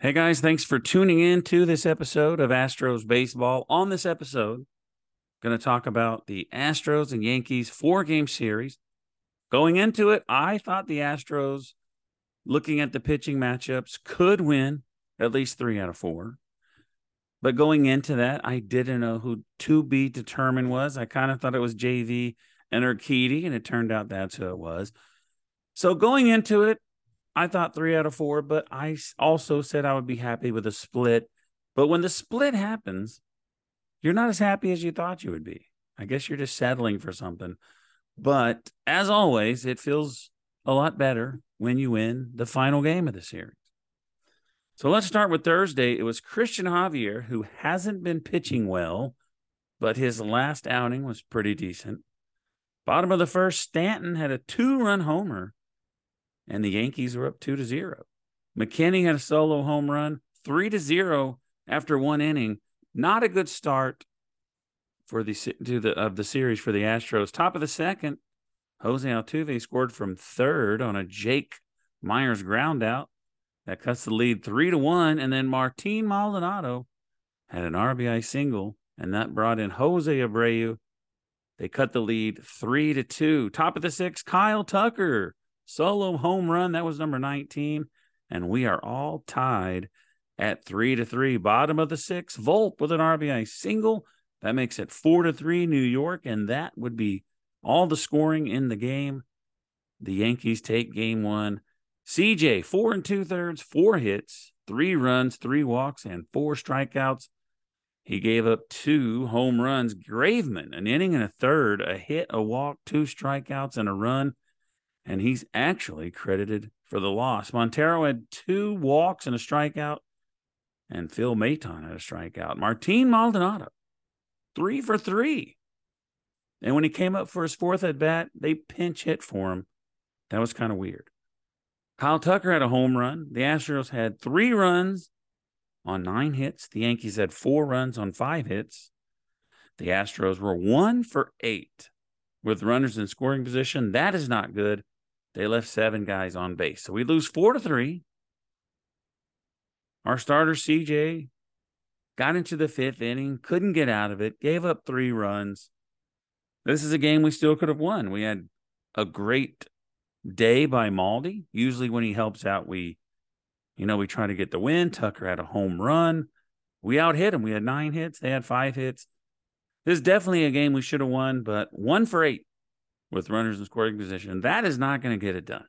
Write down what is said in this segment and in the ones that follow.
Hey guys, thanks for tuning in to this episode of Astros Baseball. On this episode, going to talk about the Astros and Yankees four game series. Going into it, I thought the Astros, looking at the pitching matchups, could win at least three out of four. But going into that, I didn't know who to be determined was. I kind of thought it was JV and Urquidy, and it turned out that's who it was. So going into it, I thought three out of four, but I also said I would be happy with a split. But when the split happens, you're not as happy as you thought you would be. I guess you're just settling for something. But as always, it feels a lot better when you win the final game of the series. So let's start with Thursday. It was Christian Javier who hasn't been pitching well, but his last outing was pretty decent. Bottom of the first, Stanton had a two run homer, and the Yankees were up two to zero. McKinney had a solo home run, three to zero after one inning. Not a good start for the to the of the series for the Astros. Top of the second, Jose Altuve scored from third on a Jake Meyers ground out. That cuts the lead three to one. And then Martin Maldonado had an RBI single, and that brought in Jose Abreu. They cut the lead three to two. Top of the sixth, Kyle Tucker, solo home run. That was number 19. And we are all tied at three to three. Bottom of the six, Volpe with an RBI single. That makes it four to three, New York. And that would be all the scoring in the game. The Yankees take game one CJ, four and two thirds, four hits, three runs, three walks, and four strikeouts. He gave up two home runs. Graveman, an inning and a third, a hit, a walk, two strikeouts, and a run. And he's actually credited for the loss. Montero had two walks and a strikeout, and Phil Maton had a strikeout. Martin Maldonado, three for three. And when he came up for his fourth at bat, they pinch hit for him. That was kind of weird. Kyle Tucker had a home run. The Astros had three runs on nine hits. The Yankees had four runs on five hits. The Astros were one for eight with runners in scoring position. That is not good. They left seven guys on base. So we lose four to three. Our starter, CJ, got into the fifth inning, couldn't get out of it, gave up three runs. This is a game we still could have won. We had a great day by Maldi. Usually when he helps out, we, you know, we try to get the win. Tucker had a home run. We out hit him. We had nine hits. They had five hits. This is definitely a game we should have won, but one for eight with runners in scoring position. That is not going to get it done.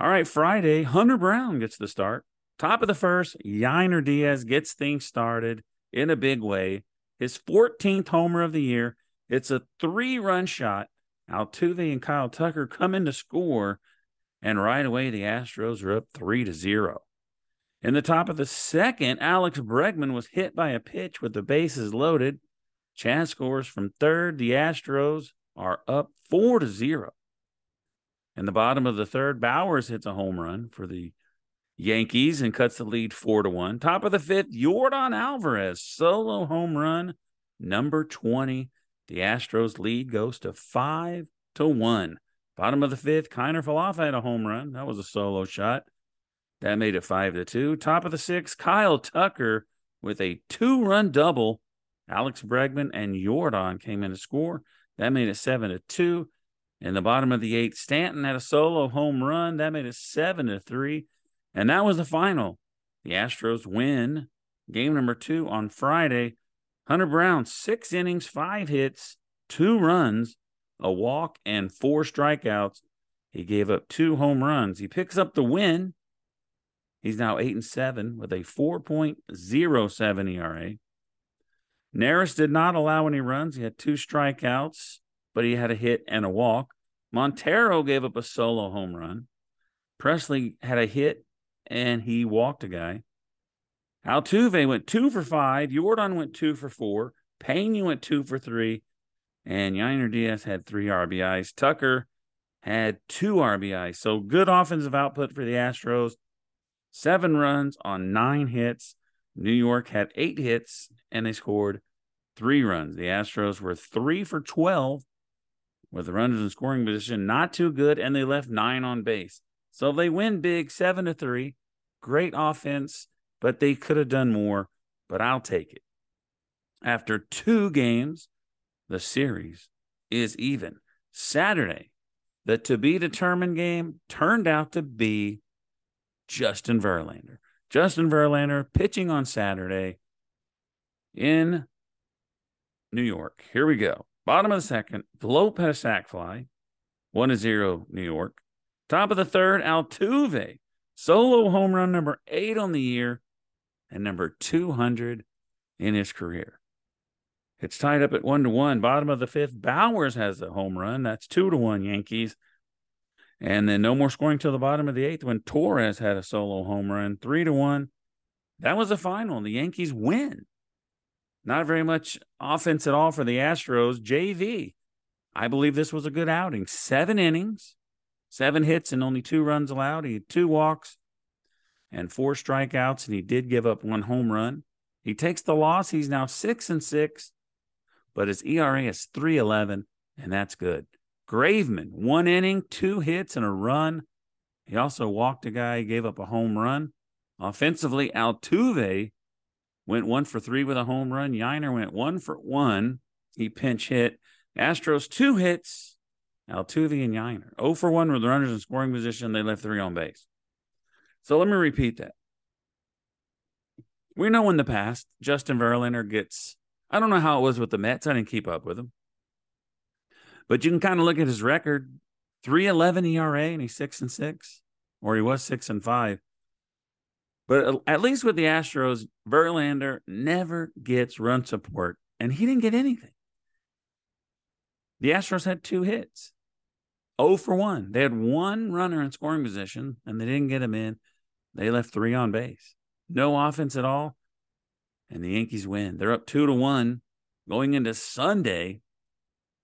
All right, Friday, Hunter Brown gets the start. Top of the first, Yainer Diaz gets things started in a big way. His 14th homer of the year. It's a three run shot. Altuve and Kyle Tucker come in to score, and right away the Astros are up three to zero. In the top of the second, Alex Bregman was hit by a pitch with the bases loaded. Chas scores from third. The Astros are up four to zero. In the bottom of the third, Bauers hits a home run for the Yankees and cuts the lead four to one. Top of the fifth, Yordan Alvarez solo home run, number 20 the Astros lead goes to five to one. Bottom of the fifth, Kiner Falefa had a home run. That was a solo shot. That made it five to two. Top of the sixth, Kyle Tucker with a two-run double. Alex Bregman and Yordan came in to score. That made it seven to two. In the bottom of the eighth, Stanton had a solo home run. That made it seven to three. And that was the final. The Astros win game number two on Friday. Hunter Brown, six innings, five hits, two runs, a walk, and four strikeouts. He gave up two home runs. He picks up the win. He's now eight and seven with a 4.07 ERA. Neris did not allow any runs. He had two strikeouts, but he had a hit and a walk. Montero gave up a solo home run. Pressly had a hit and he walked a guy. Altuve went two for five. Yordan went two for four. Pena went two for three. And Yainer Diaz had three RBIs. Tucker had two RBIs. So good offensive output for the Astros. Seven runs on nine hits. New York had eight hits and they scored three runs. The Astros were three for 12 with the runners in scoring position. Not too good. And they left nine on base. So they win big, seven to three. Great offense, but they could have done more. But I'll take it. After two games, the series is even. Saturday, the to be determined game turned out to be Justin Verlander. Justin Verlander pitching on Saturday in New York. Here we go. Bottom of the second, Glope had a sac fly, one to zero New York. Top of the third, Altuve, solo home run number eight on the year and number 200 in his career. It's tied up at one to one. Bottom of the fifth, Bauers has a home run. That's two to one Yankees. And then no more scoring till the bottom of the eighth when Torres had a solo home run, three to one. That was the final. The Yankees win. Not very much offense at all for the Astros. JV, I believe this was a good outing. Seven innings, seven hits and only two runs allowed. He had two walks and four strikeouts, and he did give up one home run. He takes the loss. He's now six and six, but his ERA is 311, and that's good. Graveman, one inning, two hits, and a run. He also walked a guy, gave up a home run. Offensively, Altuve went one for three with a home run. Yainer went one for one. He pinch hit. Astros, two hits, Altuve and Yainer. 0 for 1 with runners in scoring position. They left three on base. So let me repeat that. We know in the past, Justin Verlander gets, I don't know how it was with the Mets. I didn't keep up with him. But you can kind of look at his record 311 ERA and he's 6 and 6, or he was 6 and 5. But at least with the Astros, Verlander never gets run support, and he didn't get anything. The Astros had two hits. 0 for 1. They had one runner in scoring position and they didn't get him in. They left three on base. No offense at all. And the Yankees win. They're up 2 to 1 going into Sunday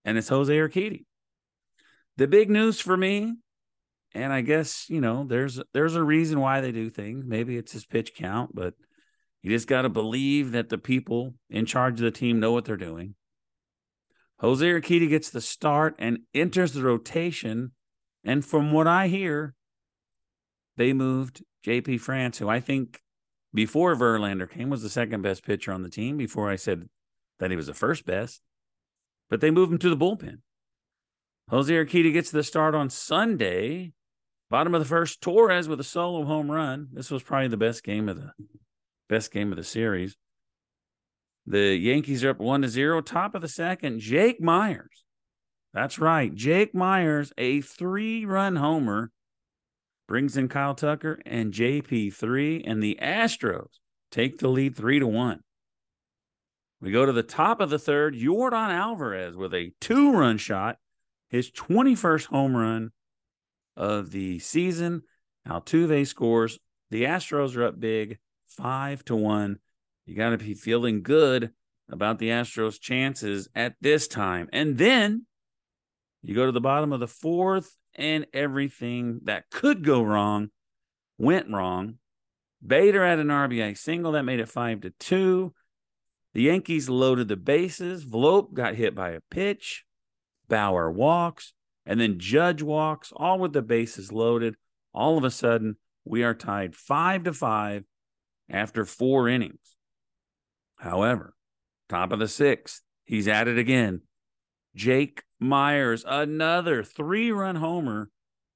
and it's Jose Urquidy. The big news for me and I guess, you know, there's there's a reason why they do things. Maybe it's his pitch count, but you just got to believe that the people in charge of the team know what they're doing. Jose Urquidy gets the start and enters the rotation. And from what I hear, they moved JP France, who I think before Verlander came was the second best pitcher on the team, before I said that he was the first best. But they moved him to the bullpen. Jose Urquidy gets the start on Sunday. Bottom of the first, Torres with a solo home run. This was probably the best game of the best game of the series. The Yankees are up one to zero. Top of the second, Jake Meyers. That's right. Jake Meyers, a three run homer, brings in Kyle Tucker and JP3, and the Astros take the lead three to one. We go to the top of the third. Yordan Alvarez with a two run shot, his 21st home run of the season. Altuve scores. The Astros are up big, five to one you got to be feeling good about the Astros' chances at this time. And then you go to the bottom of the fourth, and everything that could go wrong went wrong. Bader had an RBI single that made it five to two. The Yankees loaded the bases. Vogt got hit by a pitch. Bauer walks, and then Judge walks, all with the bases loaded. All of a sudden, we are tied five to five after four innings. However, top of the sixth, he's at it again. Jake Meyers, another three run homer.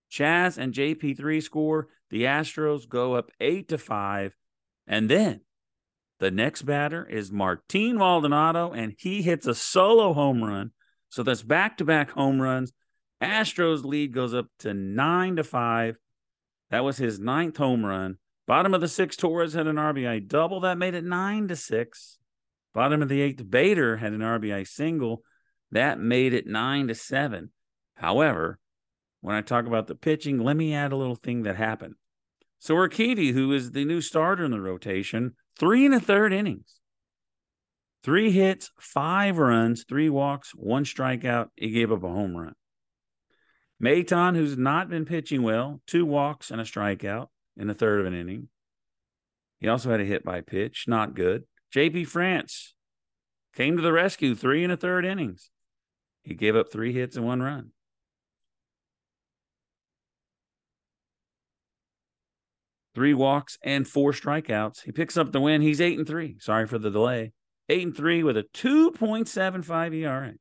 Chas and JP3 score. The Astros go up eight to five. And then the next batter is Martin Maldonado, and he hits a solo home run. So that's back to back home runs. Astros lead goes up to nine to five. That was his ninth home run. Bottom of the sixth, Torres had an RBI double. That made it nine to six. Bottom of the eighth, Bader had an RBI single. That made it nine to seven. However, when I talk about the pitching, let me add a little thing that happened. So Urquidy, who is the new starter in the rotation, three and a third innings, three hits, five runs, three walks, one strikeout. He gave up a home run. Maton, who's not been pitching well, two walks and a strikeout in the third of an inning. He also had a hit by pitch, not good. JP France came to the rescue, three and a third innings. He gave up three hits and one run. Three walks and four strikeouts. He picks up the win. He's eight and three. Sorry for the delay. Eight and three with a 2.75 ERA.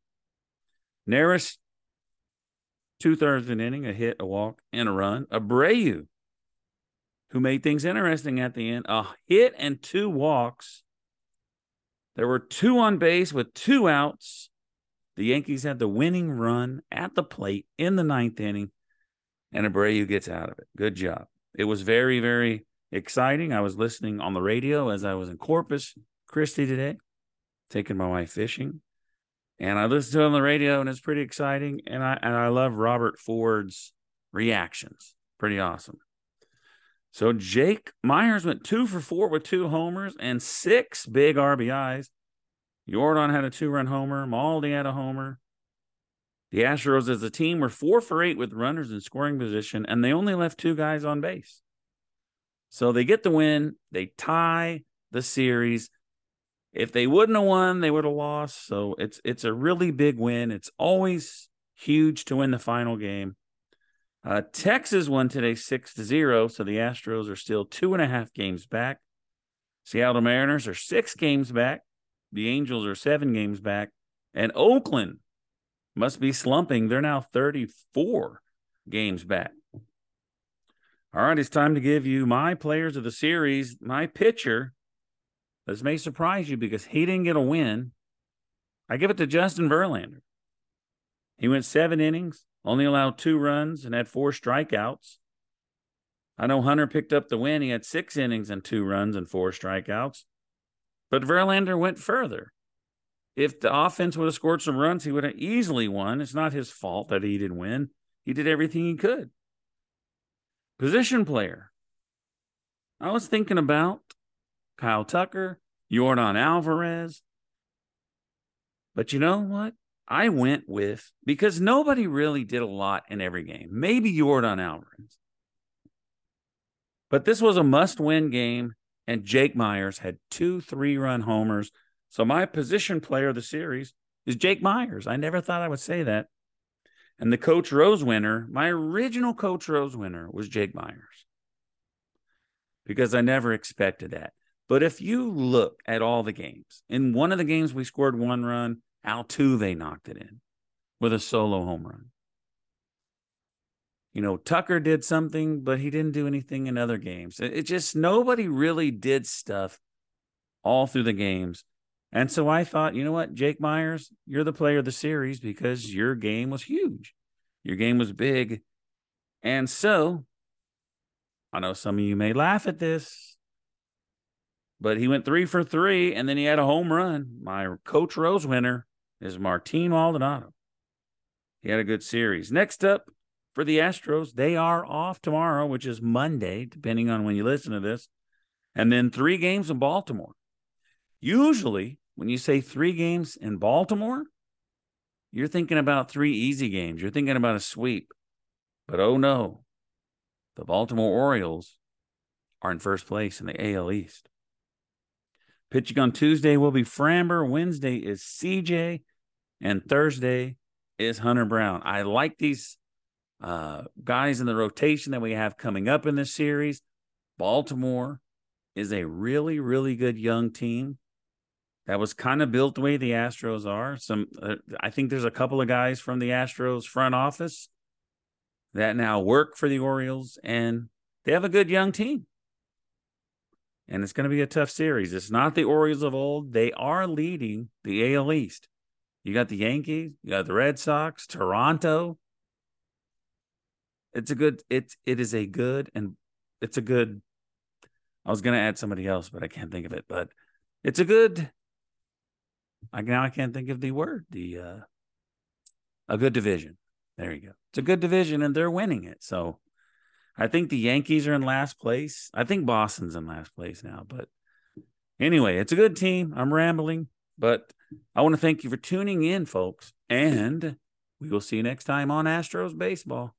Neris, two thirds of an inning, a hit, a walk, and a run. Abreu, who made things interesting at the end, a hit and two walks. There were two on base with two outs. The Yankees had the winning run at the plate in the ninth inning, and Abreu gets out of it. Good job. It was very, very exciting. I was listening on the radio as I was in Corpus Christi today, taking my wife fishing. And I listened to it on the radio, and it's pretty exciting. And I and I love Robert Ford's reactions. Pretty awesome. So Jake Meyers went two for four with two homers and six big RBIs. Yordan had a two-run homer. Maldi had a homer. The Astros, as a team, were four for eight with runners in scoring position, and they only left two guys on base. So they get the win. They tie the series. If they wouldn't have won, they would have lost. So it's it's a really big win. It's always huge to win the final game. Uh, Texas won today six to zero, so the Astros are still two and a half games back. Seattle Mariners are six games back. The Angels are seven games back, and Oakland must be slumping. They're now 34 games back. All right, it's time to give you my players of the series. My pitcher, this may surprise you because he didn't get a win. I give it to Justin Verlander. He went seven innings, only allowed two runs, and had four strikeouts. I know Hunter picked up the win. He had six innings and two runs and four strikeouts. But Verlander went further if the offense would have scored some runs, he would have easily won. It's not his fault that he didn't win. He did everything he could. Position player. I was thinking about Kyle Tucker, Yordan Alvarez. But you know what? I went with because nobody really did a lot in every game. Maybe Yordan Alvarez. But this was a must win game, and Jake Meyers had two three run homers so my position player of the series is Jake Meyers. I never thought I would say that. And the Coach Rose winner, my original Coach Rose winner was Jake Meyers because I never expected that. But if you look at all the games, in one of the games we scored one run, Altuve knocked it in with a solo home run. You know, Tucker did something, but he didn't do anything in other games. It, just nobody really did stuff all through the games. And so I thought, you know what, Jake Meyers, you're the player of the series because your game was huge. Your game was big. And so I know some of you may laugh at this, but he went three for three and then he had a home run. My Coach Rose winner is Martin Maldonado. He had a good series. Next up for the Astros, they are off tomorrow, which is Monday, depending on when you listen to this. And then three games in Baltimore. Usually, when you say three games in Baltimore, you're thinking about three easy games. You're thinking about a sweep. But oh no, the Baltimore Orioles are in first place in the AL East. Pitching on Tuesday will be Framber. Wednesday is CJ. And Thursday is Hunter Brown. I like these uh, guys in the rotation that we have coming up in this series. Baltimore is a really, really good young team that was kind of built the way the Astros are. Some, uh, I think there's a couple of guys from the Astros front office that now work for the Orioles, and they have a good young team. And it's going to be a tough series. It's not the Orioles of old. They are leading the AL East. You got the Yankees, you got the Red Sox, Toronto. It's a good it's it is a good and it's a good I was going to add somebody else, but I can't think of it, but it's a good I now I can't think of the word, the uh a good division. There you go. It's a good division and they're winning it. So I think the Yankees are in last place. I think Boston's in last place now, but anyway, it's a good team. I'm rambling, but I want to thank you for tuning in, folks, and we will see you next time on Astros Baseball.